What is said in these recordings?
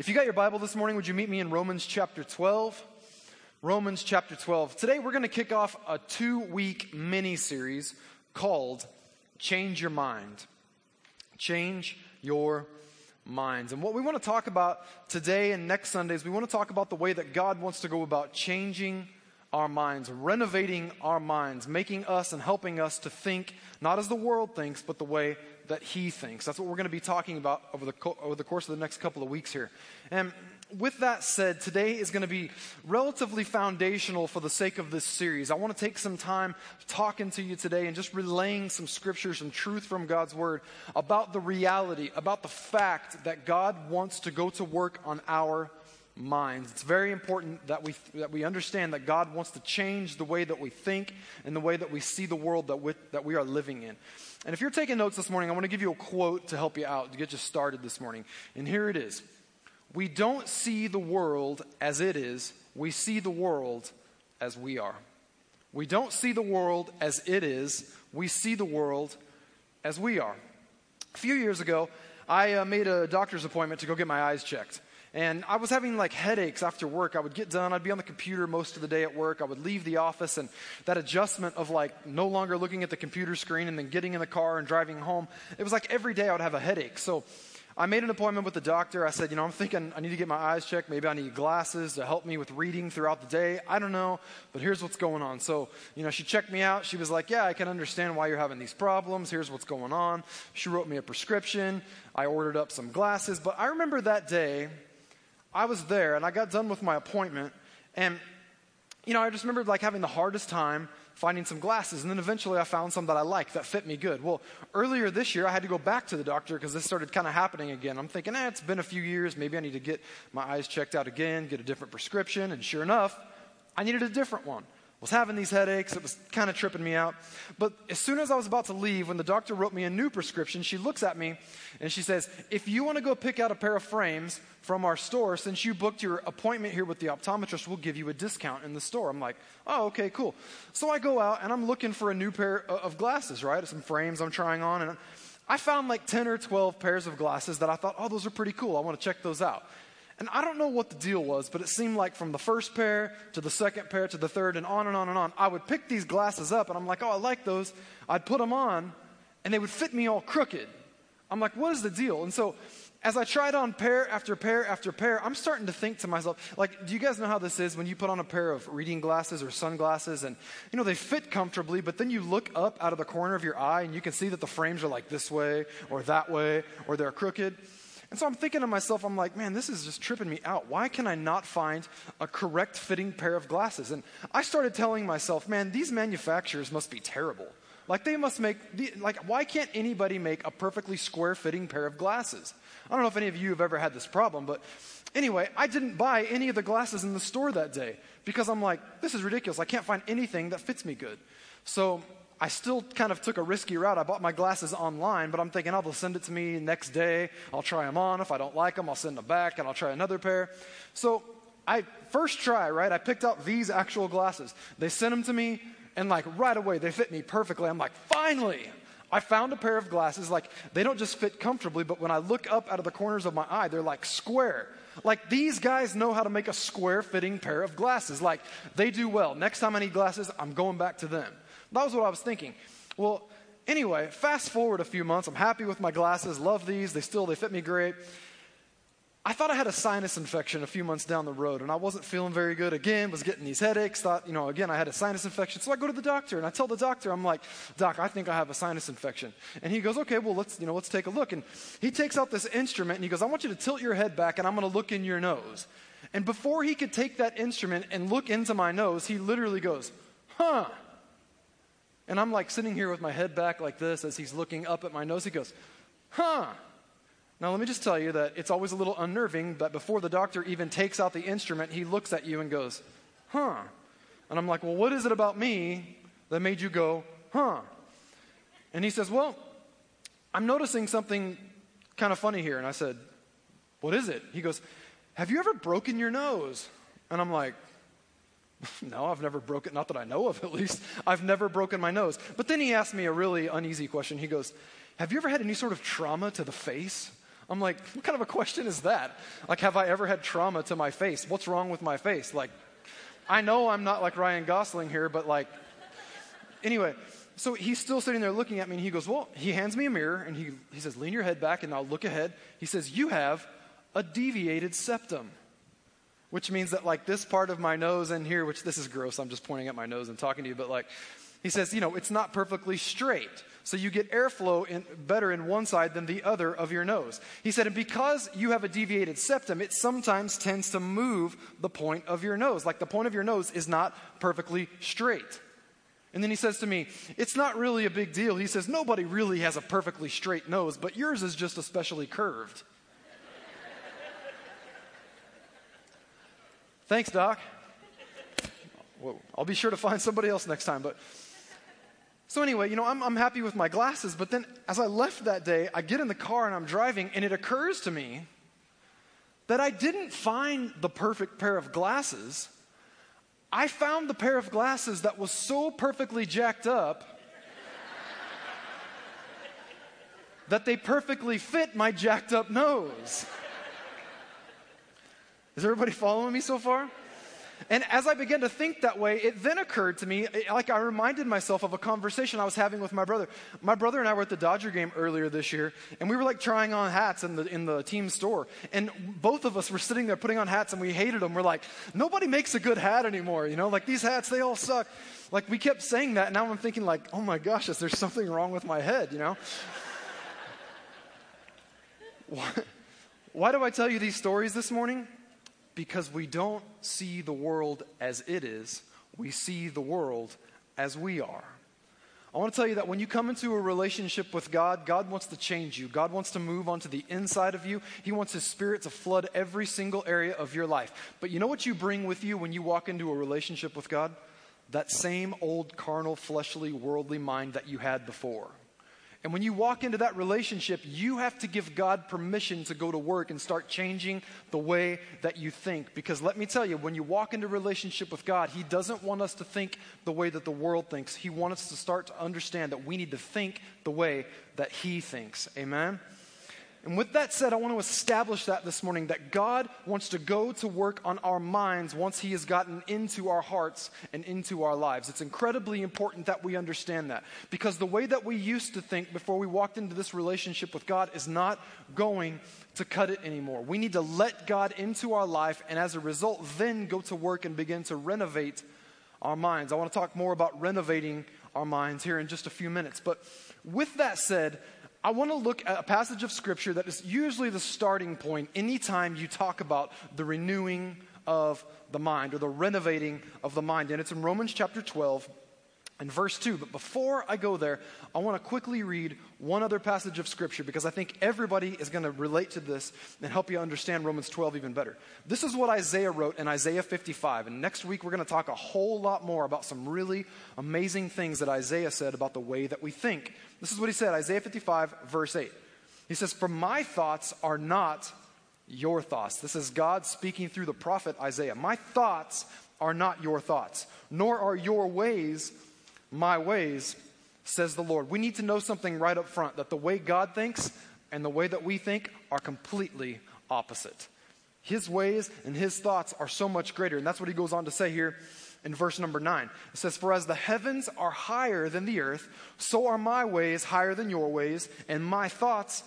If you got your Bible this morning, would you meet me in Romans chapter 12? Romans chapter 12. Today we're going to kick off a two week mini series called Change Your Mind. Change Your Minds. And what we want to talk about today and next Sunday is we want to talk about the way that God wants to go about changing our minds, renovating our minds, making us and helping us to think not as the world thinks, but the way that He thinks. That's what we're going to be talking about over the, over the course of the next couple of weeks here. And with that said, today is going to be relatively foundational for the sake of this series. I want to take some time talking to you today and just relaying some scriptures and truth from God's Word about the reality, about the fact that God wants to go to work on our minds. It's very important that we, that we understand that God wants to change the way that we think and the way that we see the world that we, that we are living in. And if you're taking notes this morning, I want to give you a quote to help you out, to get you started this morning. And here it is We don't see the world as it is, we see the world as we are. We don't see the world as it is, we see the world as we are. A few years ago, I uh, made a doctor's appointment to go get my eyes checked. And I was having like headaches after work. I would get done, I'd be on the computer most of the day at work. I would leave the office, and that adjustment of like no longer looking at the computer screen and then getting in the car and driving home, it was like every day I would have a headache. So I made an appointment with the doctor. I said, you know, I'm thinking I need to get my eyes checked. Maybe I need glasses to help me with reading throughout the day. I don't know, but here's what's going on. So, you know, she checked me out. She was like, yeah, I can understand why you're having these problems. Here's what's going on. She wrote me a prescription. I ordered up some glasses. But I remember that day I was there and I got done with my appointment and you know, I just remembered like having the hardest time finding some glasses. And then eventually I found some that I liked that fit me good. Well, earlier this year I had to go back to the doctor because this started kind of happening again. I'm thinking, eh, it's been a few years. Maybe I need to get my eyes checked out again, get a different prescription. And sure enough, I needed a different one was having these headaches. It was kind of tripping me out. But as soon as I was about to leave, when the doctor wrote me a new prescription, she looks at me and she says, If you want to go pick out a pair of frames from our store, since you booked your appointment here with the optometrist, we'll give you a discount in the store. I'm like, Oh, okay, cool. So I go out and I'm looking for a new pair of glasses, right? Some frames I'm trying on. And I found like 10 or 12 pairs of glasses that I thought, Oh, those are pretty cool. I want to check those out. And I don't know what the deal was, but it seemed like from the first pair to the second pair to the third and on and on and on, I would pick these glasses up and I'm like, oh, I like those. I'd put them on and they would fit me all crooked. I'm like, what is the deal? And so as I tried on pair after pair after pair, I'm starting to think to myself, like, do you guys know how this is when you put on a pair of reading glasses or sunglasses and, you know, they fit comfortably, but then you look up out of the corner of your eye and you can see that the frames are like this way or that way or they're crooked? And so I'm thinking to myself, I'm like, man, this is just tripping me out. Why can I not find a correct fitting pair of glasses? And I started telling myself, man, these manufacturers must be terrible. Like they must make, like, why can't anybody make a perfectly square fitting pair of glasses? I don't know if any of you have ever had this problem, but anyway, I didn't buy any of the glasses in the store that day because I'm like, this is ridiculous. I can't find anything that fits me good. So I still kind of took a risky route. I bought my glasses online, but I'm thinking, oh, they'll send it to me next day. I'll try them on. If I don't like them, I'll send them back and I'll try another pair. So I first try, right? I picked out these actual glasses. They sent them to me, and like right away, they fit me perfectly. I'm like, finally, I found a pair of glasses. Like they don't just fit comfortably, but when I look up out of the corners of my eye, they're like square. Like these guys know how to make a square fitting pair of glasses. Like they do well. Next time I need glasses, I'm going back to them. That was what I was thinking. Well, anyway, fast forward a few months. I'm happy with my glasses, love these. They still they fit me great. I thought I had a sinus infection a few months down the road, and I wasn't feeling very good again, was getting these headaches, thought, you know, again, I had a sinus infection. So I go to the doctor, and I tell the doctor, I'm like, Doc, I think I have a sinus infection. And he goes, okay, well, let's, you know, let's take a look. And he takes out this instrument, and he goes, I want you to tilt your head back, and I'm going to look in your nose. And before he could take that instrument and look into my nose, he literally goes, huh. And I'm like sitting here with my head back like this as he's looking up at my nose. He goes, huh. Now, let me just tell you that it's always a little unnerving that before the doctor even takes out the instrument, he looks at you and goes, huh. And I'm like, well, what is it about me that made you go, huh? And he says, well, I'm noticing something kind of funny here. And I said, what is it? He goes, have you ever broken your nose? And I'm like, no, I've never broken, not that I know of at least. I've never broken my nose. But then he asked me a really uneasy question. He goes, Have you ever had any sort of trauma to the face? I'm like, what kind of a question is that? Like, have I ever had trauma to my face? What's wrong with my face? Like, I know I'm not like Ryan Gosling here, but like, anyway, so he's still sitting there looking at me and he goes, Well, he hands me a mirror and he, he says, Lean your head back and I'll look ahead. He says, You have a deviated septum, which means that like this part of my nose and here, which this is gross, I'm just pointing at my nose and talking to you, but like, he says, you know, it's not perfectly straight. So you get airflow in, better in one side than the other of your nose. He said, and because you have a deviated septum, it sometimes tends to move the point of your nose. Like the point of your nose is not perfectly straight. And then he says to me, It's not really a big deal. He says, Nobody really has a perfectly straight nose, but yours is just especially curved. Thanks, Doc. I'll be sure to find somebody else next time. But so, anyway, you know, I'm, I'm happy with my glasses, but then as I left that day, I get in the car and I'm driving, and it occurs to me that I didn't find the perfect pair of glasses. I found the pair of glasses that was so perfectly jacked up that they perfectly fit my jacked up nose. Is everybody following me so far? And as I began to think that way, it then occurred to me, like I reminded myself of a conversation I was having with my brother. My brother and I were at the Dodger game earlier this year, and we were like trying on hats in the, in the team store. And both of us were sitting there putting on hats, and we hated them. We're like, nobody makes a good hat anymore, you know? Like these hats, they all suck. Like we kept saying that, and now I'm thinking like, oh my gosh, is there something wrong with my head, you know? why, why do I tell you these stories this morning? Because we don't see the world as it is, we see the world as we are. I want to tell you that when you come into a relationship with God, God wants to change you. God wants to move onto the inside of you. He wants His Spirit to flood every single area of your life. But you know what you bring with you when you walk into a relationship with God? That same old carnal, fleshly, worldly mind that you had before. And when you walk into that relationship, you have to give God permission to go to work and start changing the way that you think. Because let me tell you, when you walk into relationship with God, He doesn't want us to think the way that the world thinks. He wants us to start to understand that we need to think the way that He thinks. Amen? And with that said, I want to establish that this morning that God wants to go to work on our minds once He has gotten into our hearts and into our lives. It's incredibly important that we understand that because the way that we used to think before we walked into this relationship with God is not going to cut it anymore. We need to let God into our life and as a result, then go to work and begin to renovate our minds. I want to talk more about renovating our minds here in just a few minutes. But with that said, I want to look at a passage of scripture that is usually the starting point anytime you talk about the renewing of the mind or the renovating of the mind. And it's in Romans chapter 12 and verse 2. But before I go there, I want to quickly read one other passage of Scripture because I think everybody is going to relate to this and help you understand Romans 12 even better. This is what Isaiah wrote in Isaiah 55. And next week, we're going to talk a whole lot more about some really amazing things that Isaiah said about the way that we think. This is what he said Isaiah 55, verse 8. He says, For my thoughts are not your thoughts. This is God speaking through the prophet Isaiah. My thoughts are not your thoughts, nor are your ways my ways, says the Lord. We need to know something right up front that the way God thinks and the way that we think are completely opposite. His ways and his thoughts are so much greater. And that's what he goes on to say here in verse number nine. It says, For as the heavens are higher than the earth, so are my ways higher than your ways, and my thoughts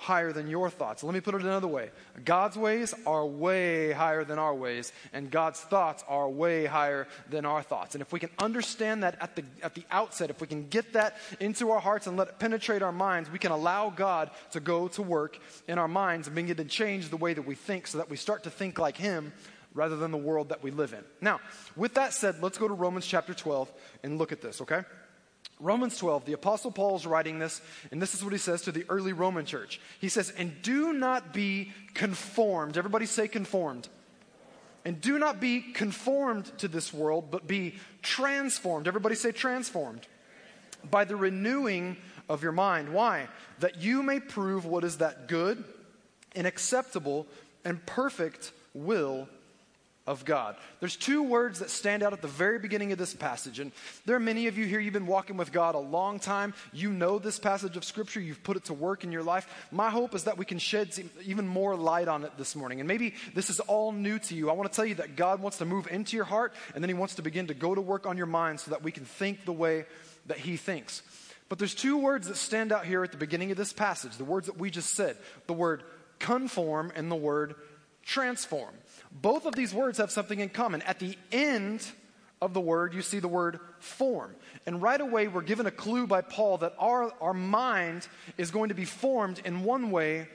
higher than your thoughts. Let me put it another way God's ways are way higher than our ways, and God's thoughts are way higher than our thoughts. And if we can understand that at the, at the outset, if we can get that into our hearts and let it penetrate our minds, we can allow God to go to work in our minds and begin to change the way that we think so that we start to think like Him rather than the world that we live in. Now, with that said, let's go to Romans chapter 12 and look at this, okay? Romans 12, the Apostle Paul is writing this, and this is what he says to the early Roman church. He says, And do not be conformed. Everybody say conformed. And do not be conformed to this world, but be transformed. Everybody say transformed. By the renewing of your mind. Why? That you may prove what is that good and acceptable and perfect will of God. There's two words that stand out at the very beginning of this passage. And there are many of you here, you've been walking with God a long time. You know this passage of Scripture, you've put it to work in your life. My hope is that we can shed even more light on it this morning. And maybe this is all new to you. I want to tell you that God wants to move into your heart, and then He wants to begin to go to work on your mind so that we can think the way that He thinks. But there's two words that stand out here at the beginning of this passage the words that we just said the word conform and the word transform. Both of these words have something in common. At the end of the word, you see the word form. And right away, we're given a clue by Paul that our, our mind is going to be formed in one way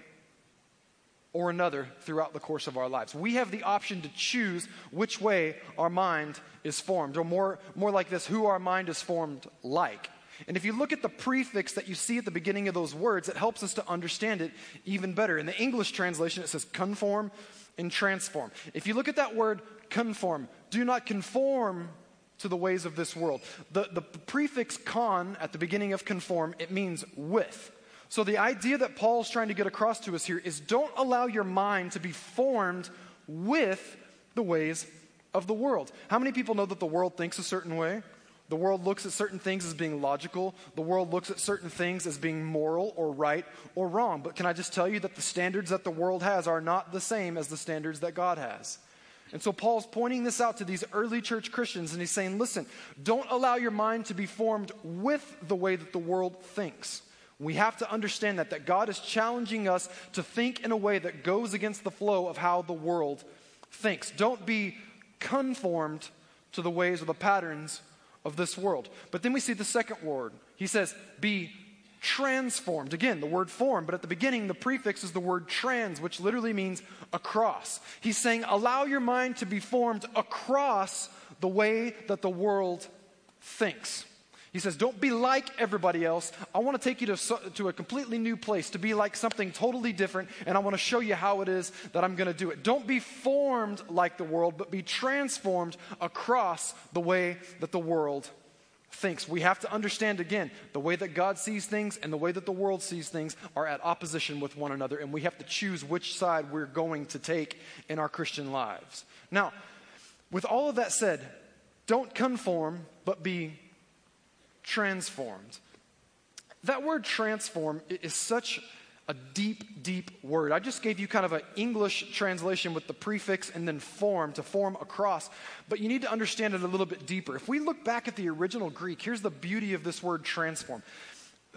or another throughout the course of our lives. We have the option to choose which way our mind is formed, or more, more like this, who our mind is formed like. And if you look at the prefix that you see at the beginning of those words, it helps us to understand it even better. In the English translation, it says conform and transform. If you look at that word conform, do not conform to the ways of this world. The, the prefix con at the beginning of conform, it means with. So the idea that Paul's trying to get across to us here is don't allow your mind to be formed with the ways of the world. How many people know that the world thinks a certain way? The world looks at certain things as being logical. The world looks at certain things as being moral or right or wrong. But can I just tell you that the standards that the world has are not the same as the standards that God has? And so Paul's pointing this out to these early church Christians, and he's saying, listen, don't allow your mind to be formed with the way that the world thinks. We have to understand that, that God is challenging us to think in a way that goes against the flow of how the world thinks. Don't be conformed to the ways or the patterns of this world. But then we see the second word. He says, be transformed. Again, the word form, but at the beginning, the prefix is the word trans, which literally means across. He's saying, allow your mind to be formed across the way that the world thinks. He says, Don't be like everybody else. I want to take you to, to a completely new place, to be like something totally different, and I want to show you how it is that I'm going to do it. Don't be formed like the world, but be transformed across the way that the world thinks. We have to understand again the way that God sees things and the way that the world sees things are at opposition with one another, and we have to choose which side we're going to take in our Christian lives. Now, with all of that said, don't conform, but be transformed. That word transform is such a deep, deep word. I just gave you kind of an English translation with the prefix and then form to form across, but you need to understand it a little bit deeper. If we look back at the original Greek, here's the beauty of this word transform.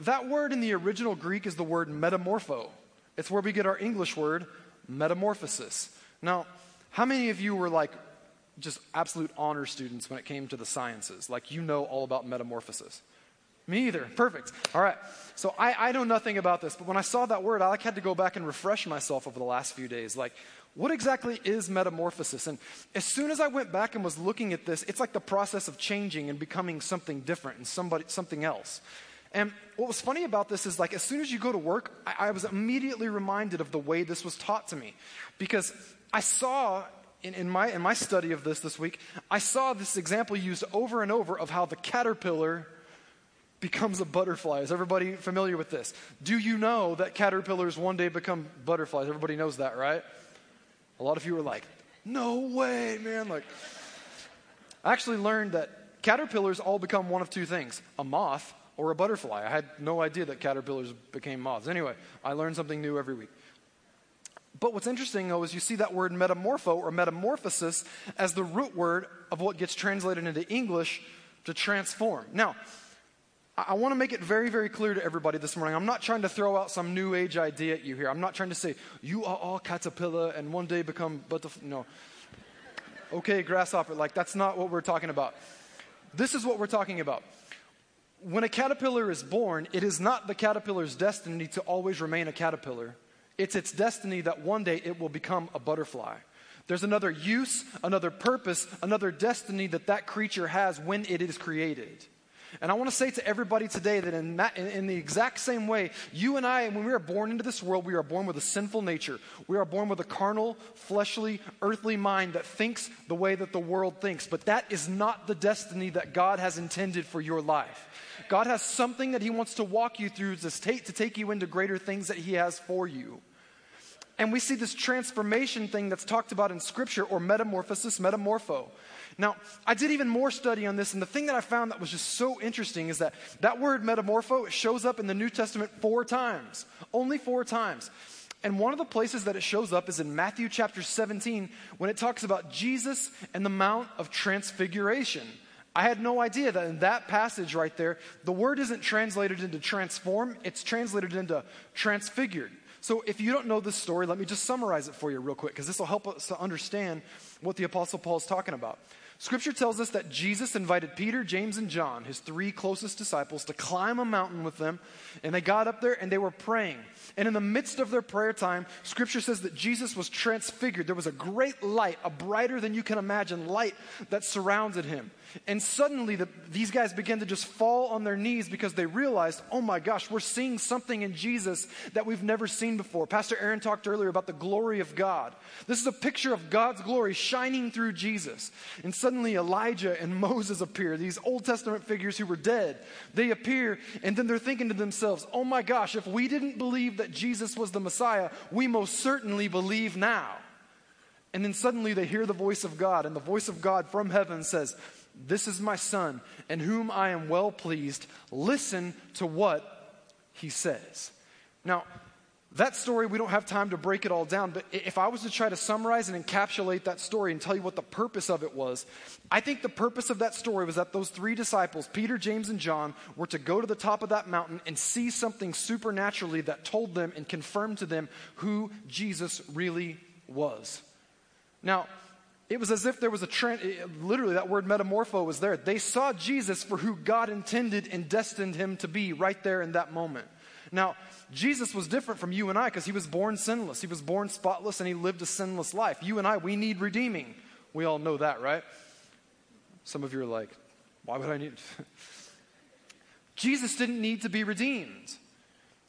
That word in the original Greek is the word metamorpho. It's where we get our English word metamorphosis. Now, how many of you were like just absolute honor students when it came to the sciences. Like, you know all about metamorphosis. Me either. Perfect. All right. So I, I know nothing about this, but when I saw that word, I like had to go back and refresh myself over the last few days. Like, what exactly is metamorphosis? And as soon as I went back and was looking at this, it's like the process of changing and becoming something different and somebody something else. And what was funny about this is like as soon as you go to work, I, I was immediately reminded of the way this was taught to me. Because I saw in, in, my, in my study of this this week, I saw this example used over and over of how the caterpillar becomes a butterfly. Is everybody familiar with this? Do you know that caterpillars one day become butterflies? Everybody knows that, right? A lot of you are like, no way, man. Like, I actually learned that caterpillars all become one of two things a moth or a butterfly. I had no idea that caterpillars became moths. Anyway, I learn something new every week. But what's interesting, though, is you see that word metamorpho or metamorphosis as the root word of what gets translated into English to transform. Now, I want to make it very, very clear to everybody this morning. I'm not trying to throw out some new age idea at you here. I'm not trying to say, you are all caterpillar and one day become butterfly. No. Okay, grasshopper. Like, that's not what we're talking about. This is what we're talking about. When a caterpillar is born, it is not the caterpillar's destiny to always remain a caterpillar. It's its destiny that one day it will become a butterfly. There's another use, another purpose, another destiny that that creature has when it is created. And I want to say to everybody today that in, that, in, the exact same way, you and I, when we are born into this world, we are born with a sinful nature. We are born with a carnal, fleshly, earthly mind that thinks the way that the world thinks. But that is not the destiny that God has intended for your life. God has something that He wants to walk you through to take, to take you into greater things that He has for you. And we see this transformation thing that's talked about in Scripture, or metamorphosis, metamorpho. Now, I did even more study on this, and the thing that I found that was just so interesting is that that word metamorpho shows up in the New Testament four times, only four times. And one of the places that it shows up is in Matthew chapter 17 when it talks about Jesus and the Mount of Transfiguration. I had no idea that in that passage right there, the word isn't translated into transform, it's translated into transfigured. So if you don't know this story, let me just summarize it for you real quick because this will help us to understand what the Apostle Paul is talking about. Scripture tells us that Jesus invited Peter, James, and John, his three closest disciples, to climb a mountain with them. And they got up there and they were praying. And in the midst of their prayer time, Scripture says that Jesus was transfigured. There was a great light, a brighter than you can imagine light that surrounded him. And suddenly, the, these guys began to just fall on their knees because they realized, oh my gosh, we're seeing something in Jesus that we've never seen before. Pastor Aaron talked earlier about the glory of God. This is a picture of God's glory shining through Jesus. And suddenly, Elijah and Moses appear, these Old Testament figures who were dead. They appear, and then they're thinking to themselves, oh my gosh, if we didn't believe that Jesus was the Messiah, we most certainly believe now. And then suddenly they hear the voice of God, and the voice of God from heaven says, this is my son, in whom I am well pleased. Listen to what he says. Now, that story, we don't have time to break it all down, but if I was to try to summarize and encapsulate that story and tell you what the purpose of it was, I think the purpose of that story was that those three disciples, Peter, James, and John, were to go to the top of that mountain and see something supernaturally that told them and confirmed to them who Jesus really was. Now, it was as if there was a trend, literally, that word metamorpho was there. They saw Jesus for who God intended and destined him to be right there in that moment. Now, Jesus was different from you and I because he was born sinless. He was born spotless and he lived a sinless life. You and I, we need redeeming. We all know that, right? Some of you are like, why would I need? Jesus didn't need to be redeemed.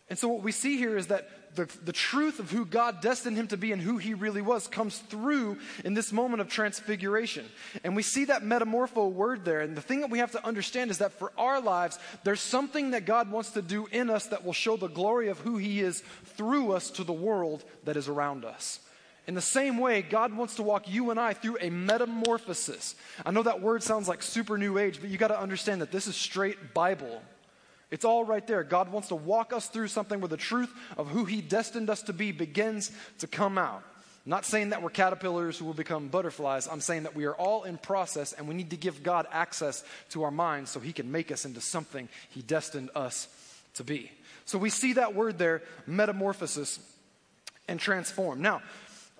And so what we see here is that the, the truth of who God destined him to be and who he really was comes through in this moment of transfiguration. And we see that metamorpho word there. And the thing that we have to understand is that for our lives, there's something that God wants to do in us that will show the glory of who he is through us to the world that is around us. In the same way, God wants to walk you and I through a metamorphosis. I know that word sounds like super new age, but you got to understand that this is straight Bible. It's all right there. God wants to walk us through something where the truth of who He destined us to be begins to come out. I'm not saying that we're caterpillars who will become butterflies. I'm saying that we are all in process and we need to give God access to our minds so He can make us into something He destined us to be. So we see that word there, metamorphosis and transform. Now,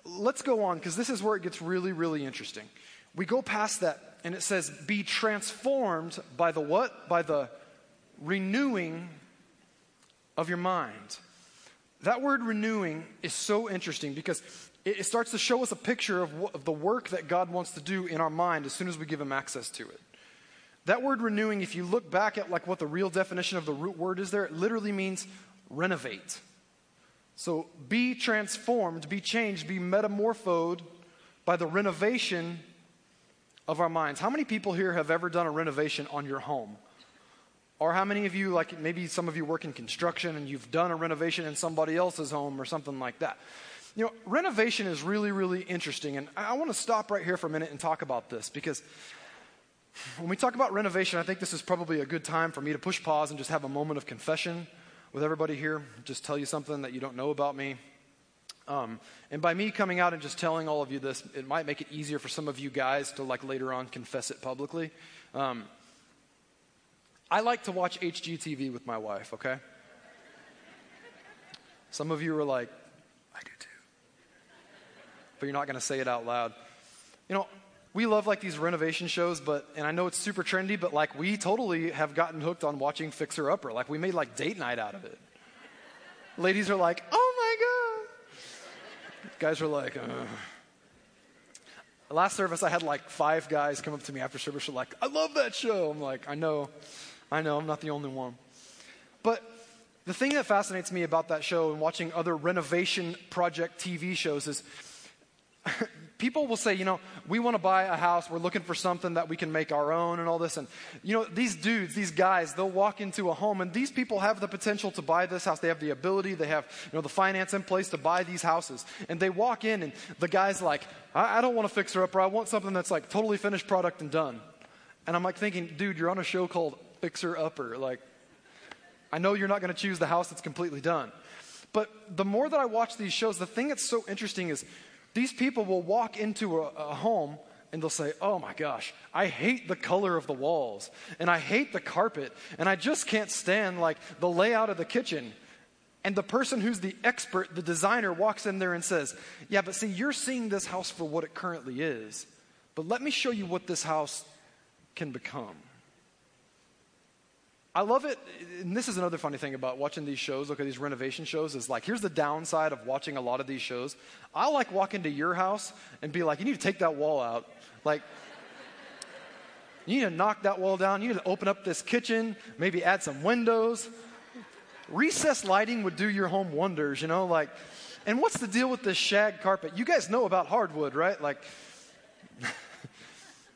let's go on because this is where it gets really, really interesting. We go past that and it says, be transformed by the what? By the renewing of your mind. That word renewing is so interesting because it, starts to show us a picture of, of the work that God wants to do in our mind as soon as we give Him access to it. That word renewing, if you look back at like what the real definition of the root word is there, it literally means renovate. So be transformed, be changed, be metamorphosed by the renovation of our minds. How many people here have ever done a renovation on your home? Or how many of you, like maybe some of you work in construction and you've done a renovation in somebody else's home or something like that? You know, renovation is really, really interesting. And I want to stop right here for a minute and talk about this because when we talk about renovation, I think this is probably a good time for me to push pause and just have a moment of confession with everybody here. Just tell you something that you don't know about me. Um, and by me coming out and just telling all of you this, it might make it easier for some of you guys to like later on confess it publicly. Um, I like to watch HGTV with my wife, okay? Some of you are like, I do too. But you're not going to say it out loud. You know, we love like these renovation shows, but, and I know it's super trendy, but like we totally have gotten hooked on watching Fixer Upper. Like we made like date night out of it. Ladies are like, oh my God. Guys are like, Ugh. Last service, I had like five guys come up to me after service. Are like, I love that show. I'm like, I know. I know, I'm not the only one. But the thing that fascinates me about that show and watching other renovation project TV shows is people will say, you know, we want to buy a house. We're looking for something that we can make our own and all this. And, you know, these dudes, these guys, they'll walk into a home and these people have the potential to buy this house. They have the ability, they have, you know, the finance in place to buy these houses. And they walk in and the guy's like, I, I don't want to fix her up or I want something that's like totally finished product and done. And I'm like thinking, dude, you're on a show called Fixer Upper. Like, I know you're not going to choose the house that's completely done. But the more that I watch these shows, the thing that's so interesting is these people will walk into a, a home and they'll say, Oh my gosh, I hate the color of the walls, and I hate the carpet, and I just can't stand like the layout of the kitchen. And the person who's the expert, the designer, walks in there and says, Yeah, but see, you're seeing this house for what it currently is. But let me show you what this house can become. I love it. And this is another funny thing about watching these shows, look at these renovation shows, is like, here's the downside of watching a lot of these shows. I like walk into your house and be like, you need to take that wall out. Like, you need to knock that wall down. You need to open up this kitchen, maybe add some windows. Recess lighting would do your home wonders, you know? Like, and what's the deal with this shag carpet? You guys know about hardwood, right? Like,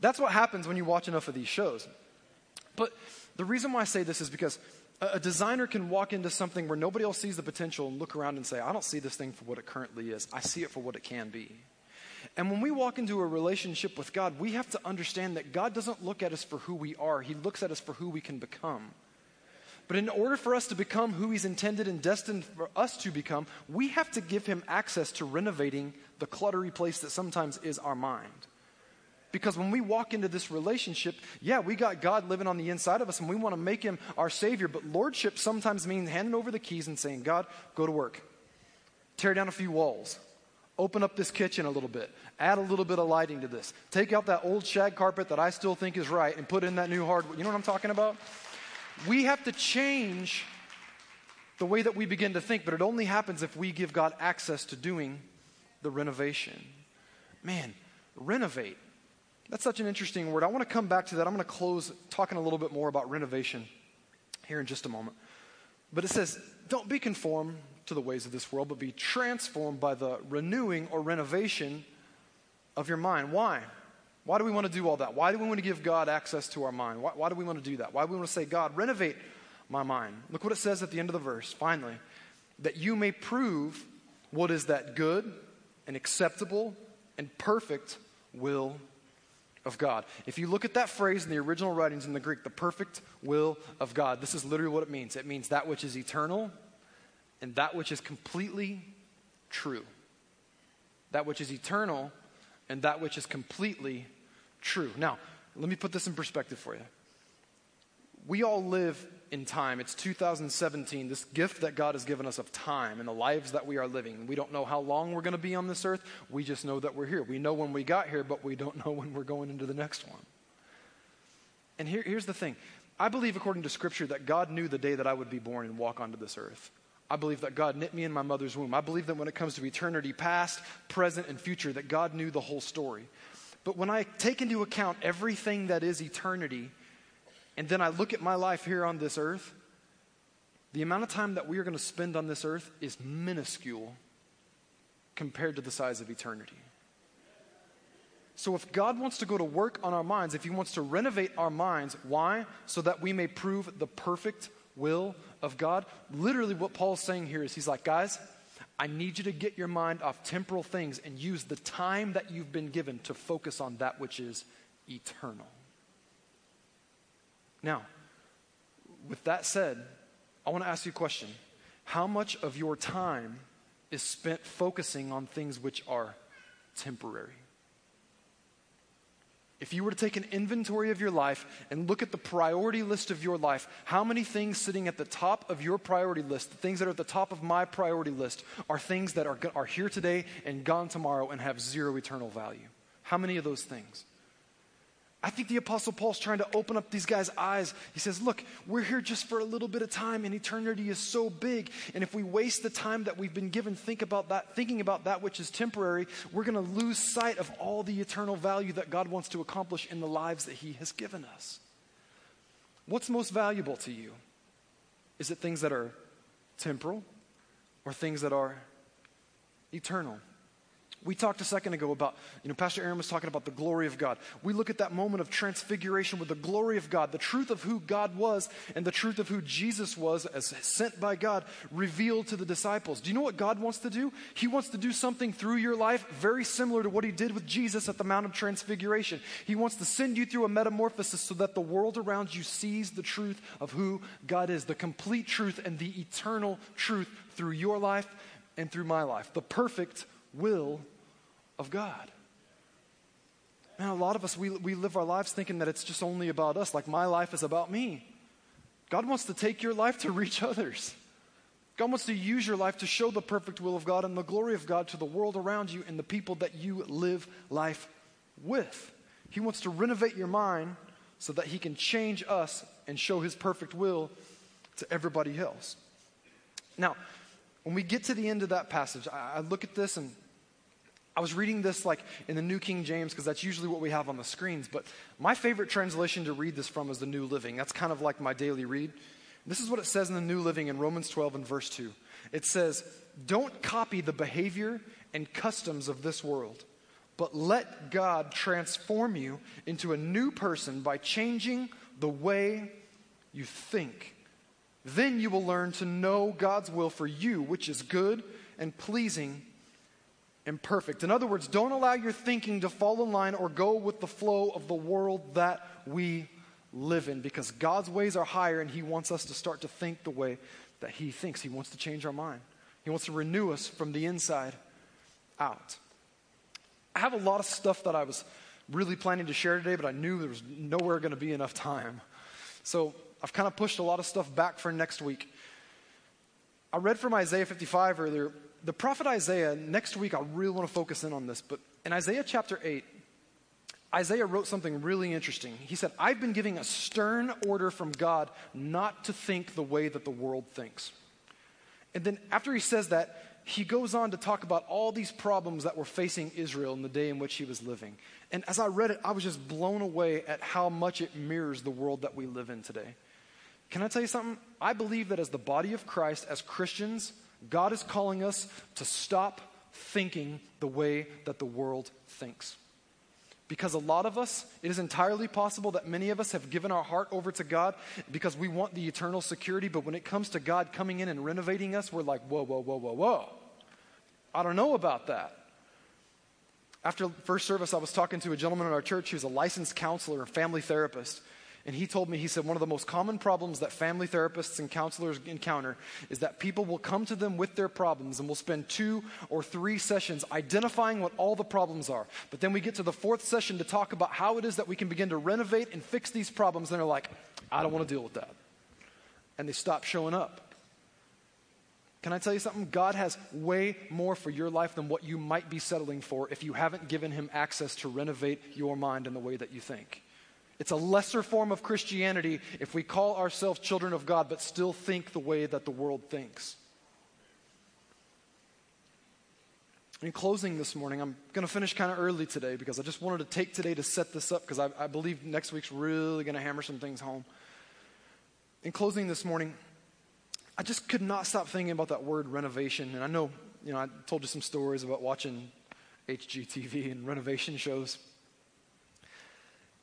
that's what happens when you watch enough of these shows. But the reason why I say this is because a, designer can walk into something where nobody else sees the potential and look around and say, I don't see this thing for what it currently is. I see it for what it can be. And when we walk into a relationship with God, we have to understand that God doesn't look at us for who we are, He looks at us for who we can become. But in order for us to become who He's intended and destined for us to become, we have to give Him access to renovating the cluttery place that sometimes is our mind. Because when we walk into this relationship, yeah, we got God living on the inside of us and we want to make him our Savior. But lordship sometimes means handing over the keys and saying, God, go to work. Tear down a few walls. Open up this kitchen a little bit. Add a little bit of lighting to this. Take out that old shag carpet that I still think is right and put in that new hardwood. You know what I'm talking about? We have to change the way that we begin to think, but it only happens if we give God access to doing the renovation. Man, renovate. That's such an interesting word. I want to come back to that. I'm going to close talking a little bit more about renovation here in just a moment. But it says, don't be conformed to the ways of this world, but be transformed by the renewing or renovation of your mind. Why? Why do we want to do all that? Why do we want to give God access to our mind? Why, why do we want to do that? Why do we want to say, God, renovate my mind? Look what it says at the end of the verse, finally, that you may prove what is that good and acceptable and perfect will of God. If you look at that phrase in the original writings in the Greek, the perfect will of God, this is literally what it means. It means that which is eternal and that which is completely true. That which is eternal and that which is completely true. Now, let me put this in perspective for you. We all live in time. It's 2017, this gift that God has given us of time and the lives that we are living. We don't know how long we're going to be on this earth. We just know that we're here. We know when we got here, but we don't know when we're going into the next one. And here, here's the thing I believe, according to Scripture, that God knew the day that I would be born and walk onto this earth. I believe that God knit me in my mother's womb. I believe that when it comes to eternity, past, present, and future, that God knew the whole story. But when I take into account everything that is eternity, and then I look at my life here on this earth, the amount of time that we are going to spend on this earth is minuscule compared to the size of eternity. So, if God wants to go to work on our minds, if He wants to renovate our minds, why? So that we may prove the perfect will of God. Literally, what Paul's saying here is He's like, guys, I need you to get your mind off temporal things and use the time that you've been given to focus on that which is eternal. Now, with that said, I want to ask you a question. How much of your time is spent focusing on things which are temporary? If you were to take an inventory of your life and look at the priority list of your life, how many things sitting at the top of your priority list, the things that are at the top of my priority list, are things that are, are here today and gone tomorrow and have zero eternal value? How many of those things? I think the Apostle Paul's trying to open up these guys' eyes. He says, Look, we're here just for a little bit of time, and eternity is so big. And if we waste the time that we've been given think about that, thinking about that which is temporary, we're going to lose sight of all the eternal value that God wants to accomplish in the lives that He has given us. What's most valuable to you? Is it things that are temporal or things that are eternal? We talked a second ago about, you know, Pastor Aaron was talking about the glory of God. We look at that moment of transfiguration with the glory of God, the truth of who God was and the truth of who Jesus was as sent by God revealed to the disciples. Do you know what God wants to do? He wants to do something through your life very similar to what he did with Jesus at the Mount of Transfiguration. He wants to send you through a metamorphosis so that the world around you sees the truth of who God is, the complete truth and the eternal truth through your life and through my life. The perfect will of God. Man, a lot of us, we, we live our lives thinking that it's just only about us, like my life is about me. God wants to take your life to reach others. God wants to use your life to show the perfect will of God and the glory of God to the world around you and the people that you live life with. He wants to renovate your mind so that He can change us and show His perfect will to everybody else. Now, when we get to the end of that passage, I, I look at this and I was reading this like in the New King James because that's usually what we have on the screens, but my favorite translation to read this from is the New Living. That's kind of like my daily read. This is what it says in the New Living in Romans 12 and verse 2. It says, Don't copy the behavior and customs of this world, but let God transform you into a new person by changing the way you think. Then you will learn to know God's will for you, which is good and pleasing imperfect. In other words, don't allow your thinking to fall in line or go with the flow of the world that we live in because God's ways are higher and He wants us to start to think the way that He thinks. He wants to change our mind, He wants to renew us from the inside out. I have a lot of stuff that I was really planning to share today, but I knew there was nowhere going to be enough time. So I've kind of pushed a lot of stuff back for next week. I read from Isaiah 55 earlier the prophet Isaiah, next week I really want to focus in on this, but in Isaiah chapter 8, Isaiah wrote something really interesting. He said, I've been giving a stern order from God not to think the way that the world thinks. And then after he says that, he goes on to talk about all these problems that were facing Israel in the day in which he was living. And as I read it, I was just blown away at how much it mirrors the world that we live in today. Can I tell you something? I believe that as the body of Christ, as Christians, God is calling us to stop thinking the way that the world thinks. Because a lot of us, it is entirely possible that many of us have given our heart over to God because we want the eternal security, but when it comes to God coming in and renovating us, we're like, whoa, whoa, whoa, whoa, whoa. I don't know about that. After first service, I was talking to a gentleman in our church who's a licensed counselor and family therapist. And he told me, he said, one of the most common problems that family therapists and counselors encounter is that people will come to them with their problems and will spend two or three sessions identifying what all the problems are. But then we get to the fourth session to talk about how it is that we can begin to renovate and fix these problems. And they're like, I don't want to deal with that. And they stop showing up. Can I tell you something? God has way more for your life than what you might be settling for if you haven't given Him access to renovate your mind in the way that you think. It's a lesser form of Christianity if we call ourselves children of God but still think the way that the world thinks. In closing this morning, I'm going to finish kind of early today because I just wanted to take today to set this up because I, I believe next week's really going to hammer some things home. In closing this morning, I just could not stop thinking about that word renovation. And I know, you know, I told you some stories about watching HGTV and renovation shows.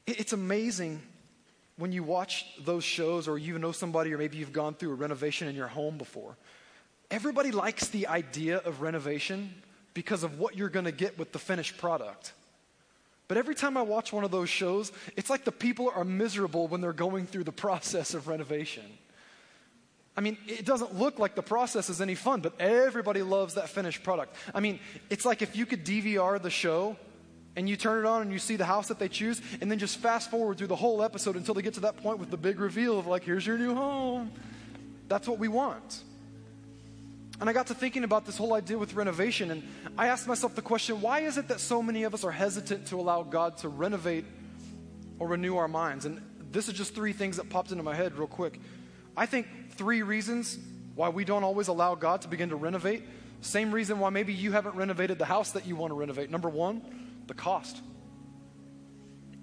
It's amazing when you watch those shows or you know somebody or maybe you've gone through a renovation in your home before. Everybody likes the idea of renovation because of what you're going to get with the finished product. But every time I watch one of those shows, it's like the people are miserable when they're going through the process of renovation. I mean, it doesn't look like the process is any fun, but everybody loves that finished product. I mean, it's like if you could DVR the show and you turn it on and you see the house that they choose, and then just fast forward through the whole episode until they get to that point with the big reveal of, like, here's your new home. That's what we want. And I got to thinking about this whole idea with renovation, and I asked myself the question why is it that so many of us are hesitant to allow God to renovate or renew our minds? And this is just three things that popped into my head real quick. I think three reasons why we don't always allow God to begin to renovate. Same reason why maybe you haven't renovated the house that you want to renovate. Number one, the cost.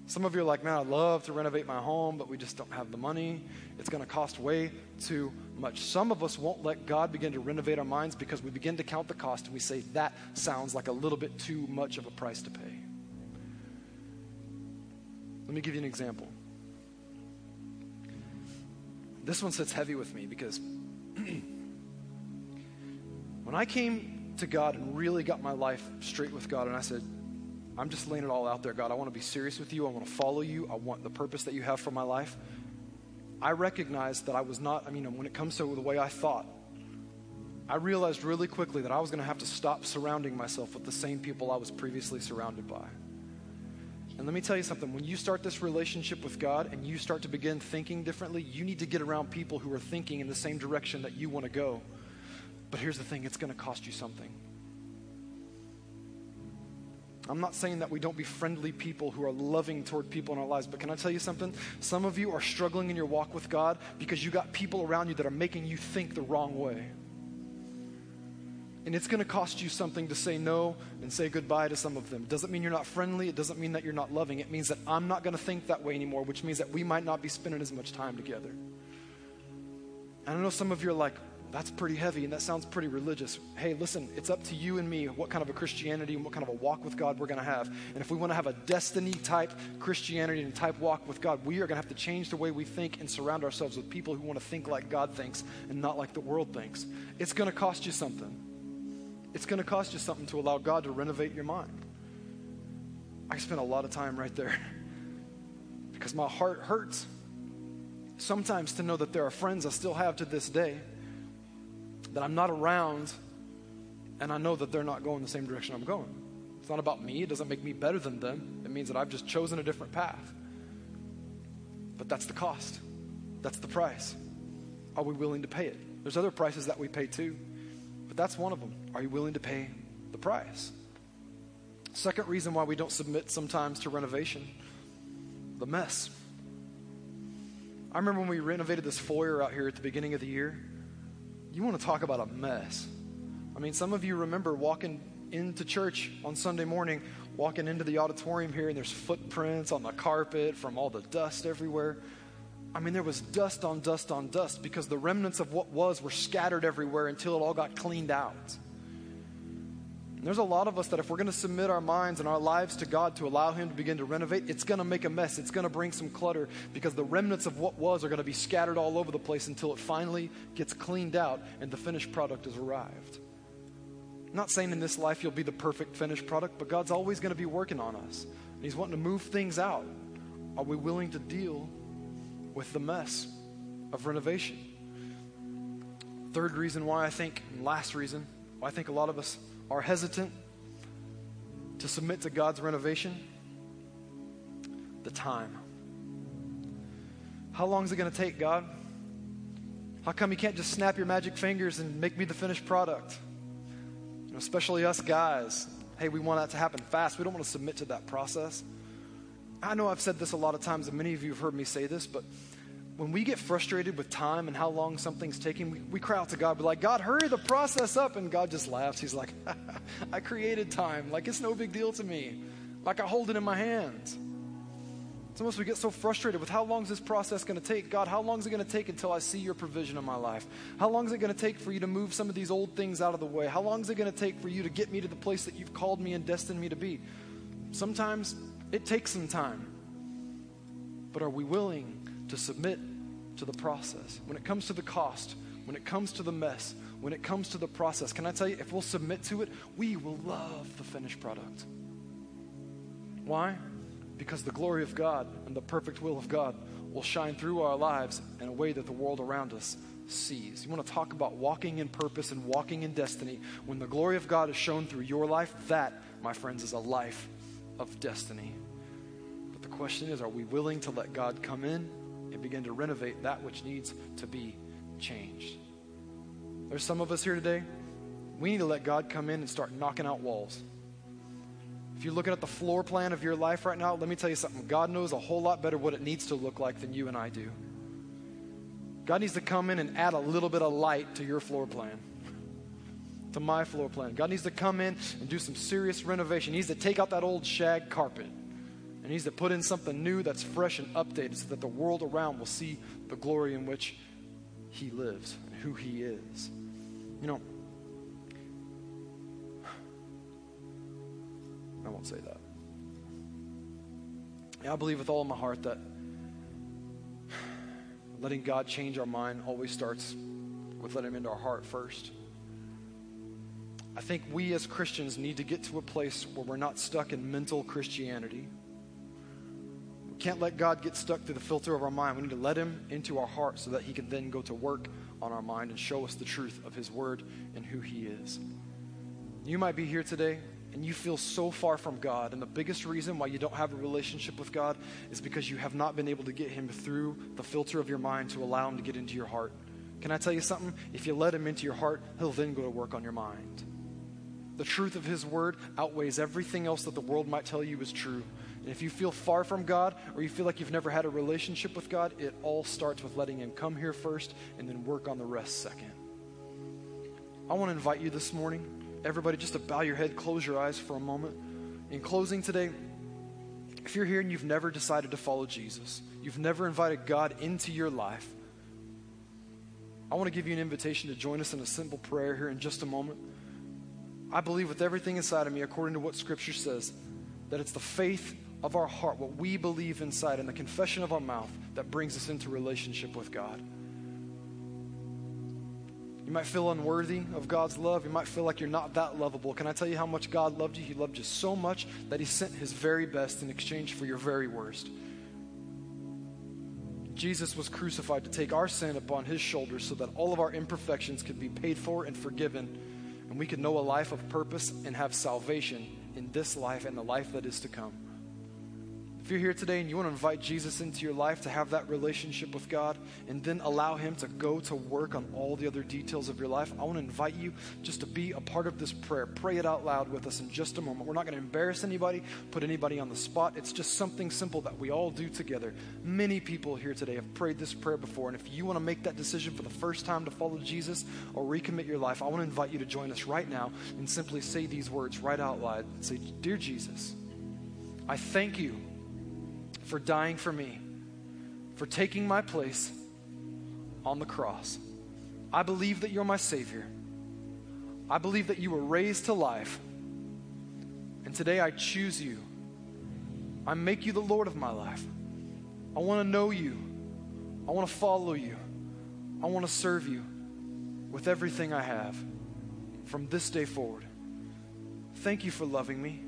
Some of you are like, man, I'd love to renovate my home, but we just don't have the money. It's going to cost way too much. Some of us won't let God begin to renovate our minds because we begin to count the cost and we say, that sounds like a little bit too much of a price to pay. Let me give you an example. This one sits heavy with me because when I came to God and really got my life straight with God, and I said, I'm just laying it all out there, God. I want to be serious with you. I want to follow you. I want the purpose that you have for my life. I recognized that I was not, I mean, when it comes to the way I thought, I realized really quickly that I was going to have to stop surrounding myself with the same people I was previously surrounded by. And let me tell you something when you start this relationship with God and you start to begin thinking differently, you need to get around people who are thinking in the same direction that you want to go. But here's the thing it's going to cost you something. I'm not saying that we don't be friendly people who are loving toward people in our lives, but can I tell you something? Some of you are struggling in your walk with God because you got people around you that are making you think the wrong way. And it's going to cost you something to say no and say goodbye to some of them. It doesn't mean you're not friendly. It doesn't mean that you're not loving. It means that I'm not going to think that way anymore, which means that we might not be spending as much time together. I know some of you are like, that's pretty heavy and that sounds pretty religious. Hey, listen, it's up to you and me what kind of a Christianity and what kind of a walk with God we're going to have. And if we want to have a destiny type Christianity and type walk with God, we are going to have to change the way we think and surround ourselves with people who want to think like God thinks and not like the world thinks. It's going to cost you something. It's going to cost you something to allow God to renovate your mind. I spent a lot of time right there because my heart hurts sometimes to know that there are friends I still have to this day that I'm not around and I know that they're not going the same direction I'm going. It's not about me, it doesn't make me better than them. It means that I've just chosen a different path. But that's the cost, that's the price. Are we willing to pay it? There's other prices that we pay too, but that's one of them. Are you willing to pay the price? Second reason why we don't submit sometimes to renovation the mess. I remember when we renovated this foyer out here at the beginning of the year. You want to talk about a mess. I mean, some of you remember walking into church on Sunday morning, walking into the auditorium here, and there's footprints on the carpet from all the dust everywhere. I mean, there was dust on dust on dust because the remnants of what was were scattered everywhere until it all got cleaned out. There's a lot of us that if we're going to submit our minds and our lives to God to allow Him to begin to renovate, it's going to make a mess. It's going to bring some clutter because the remnants of what was are going to be scattered all over the place until it finally gets cleaned out and the finished product has arrived. I'm not saying in this life you'll be the perfect finished product, but God's always going to be working on us. And He's wanting to move things out. Are we willing to deal with the mess of renovation? Third reason why I think, last reason why I think a lot of us are hesitant to submit to God's renovation? The time. How long is it going to take, God? How come you can't just snap your magic fingers and make me the finished product? You know, especially us guys. Hey, we want that to happen fast. We don't want to submit to that process. I know I've said this a lot of times, and many of you have heard me say this, but when we get frustrated with time and how long something's taking, we, we cry out to God, be like, God, hurry the process up. And God just laughs. He's like, I created time. Like, it's no big deal to me. Like, I hold it in my hands. Sometimes we get so frustrated with how long is this process going to take? God, how long is it going to take until I see your provision in my life? How long is it going to take for you to move some of these old things out of the way? How long is it going to take for you to get me to the place that you've called me and destined me to be? Sometimes it takes some time. But are we willing to submit to the process. When it comes to the cost, when it comes to the mess, when it comes to the process, can I tell you, if we'll submit to it, we will love the finished product. Why? Because the glory of God and the perfect will of God will shine through our lives in a way that the world around us sees. You want to talk about walking in purpose and walking in destiny. When the glory of God is shown through your life, that, my friends, is a life of destiny. But the question is are we willing to let God come in and begin to renovate that which needs to be changed. There's some of us here today, we need to let God come in and start knocking out walls. If you're looking at the floor plan of your life right now, let me tell you something. God knows a whole lot better what it needs to look like than you and I do. God needs to come in and add a little bit of light to your floor plan, to my floor plan. God needs to come in and do some serious renovation. He needs to take out that old shag carpet He needs to put in something new that's fresh and updated so that the world around will see the glory in which He lives and who He is. You know, I won't say that. Yeah, I believe with all my heart that letting God change our mind always starts with letting Him into our heart first. I think we as Christians need to get to a place where we're not stuck in mental Christianity. Can't let God get stuck through the filter of our mind. We need to let Him into our heart so that He can then go to work on our mind and show us the truth of His Word and who He is. You might be here today and you feel so far from God, and the biggest reason why you don't have a relationship with God is because you have not been able to get Him through the filter of your mind to allow Him to get into your heart. Can I tell you something? If you let Him into your heart, He'll then go to work on your mind. The truth of His Word outweighs everything else that the world might tell you is true. And if you feel far from God or you feel like you've never had a relationship with God, it all starts with letting Him come here first and then work on the rest second. I want to invite you this morning, everybody, just to bow your head, close your eyes for a moment. In closing today, if you're here and you've never decided to follow Jesus, you've never invited God into your life, I want to give you an invitation to join us in a simple prayer here in just a moment. I believe with everything inside of me, according to what Scripture says, that it's the faith of our heart, what we believe inside, and the confession of our mouth that brings us into relationship with God. You might feel unworthy of God's love. You might feel like you're not that lovable. Can I tell you how much God loved you? He loved you so much that He sent His very best in exchange for your very worst. Jesus was crucified to take our sin upon His shoulders so that all of our imperfections could be paid for and forgiven and we could know a life of purpose and have salvation in this life and the life that is to come. If you're here today and you want to invite Jesus into your life to have that relationship with God and then allow Him to go to work on all the other details of your life, I want to invite you just to be a part of this prayer. Pray it out loud with us in just a moment. We're not going to embarrass anybody, put anybody on the spot. It's just something simple that we all do together. Many people here today have prayed this prayer before, and if you want to make that decision for the first time to follow Jesus or recommit your life, I want to invite you to join us right now and simply say these words right out loud. Say, Dear Jesus, I thank you for dying for me, for taking my place on the cross. I believe that you're my Savior. I believe that you were raised to life. And today I choose you. I make you the Lord of my life. I want to know you. I want to follow you. I want to serve you with everything I have from this day forward. Thank you for loving me.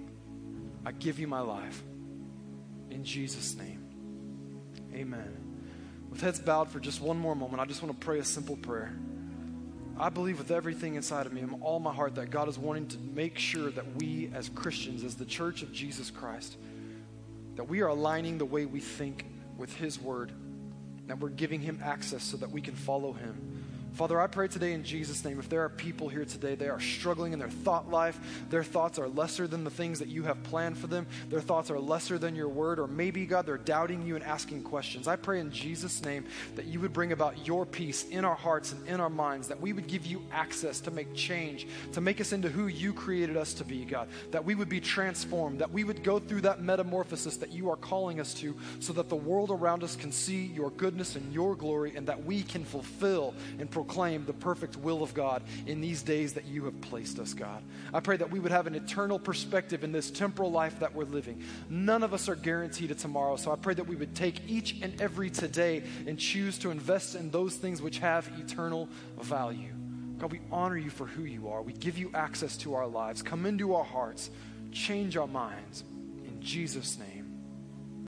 I give you my life. In Jesus' name, amen. With heads bowed for just one more moment, I just want to pray a simple prayer. I believe with everything inside of me, in all my heart, that God is wanting to make sure that we as Christians, as the church of Jesus Christ, that we are aligning the way we think with His Word, that we're giving Him access so that we can follow Him. Father, I pray today in Jesus' name, if there are people here today, they are struggling in their thought life, their thoughts are lesser than the things that you have planned for them, their thoughts are lesser than your word, or maybe, God, they're doubting you and asking questions. I pray in Jesus' name that you would bring about your peace in our hearts and in our minds, that we would give you access to make change, to make us into who you created us to be, God, that we would be transformed, that we would go through that metamorphosis that you are calling us to, so that the world around us can see your goodness and your glory, and that we can fulfill and proclaim the perfect will of God in these days that you have placed us, God. I pray that we would have an eternal perspective in this temporal life that we're living. None of us are guaranteed a tomorrow, so I pray that we would take each and every today and choose to invest in those things which have eternal value. God, we honor you for who you are. We give you access to our lives. Come into our hearts, change our minds. In Jesus' name.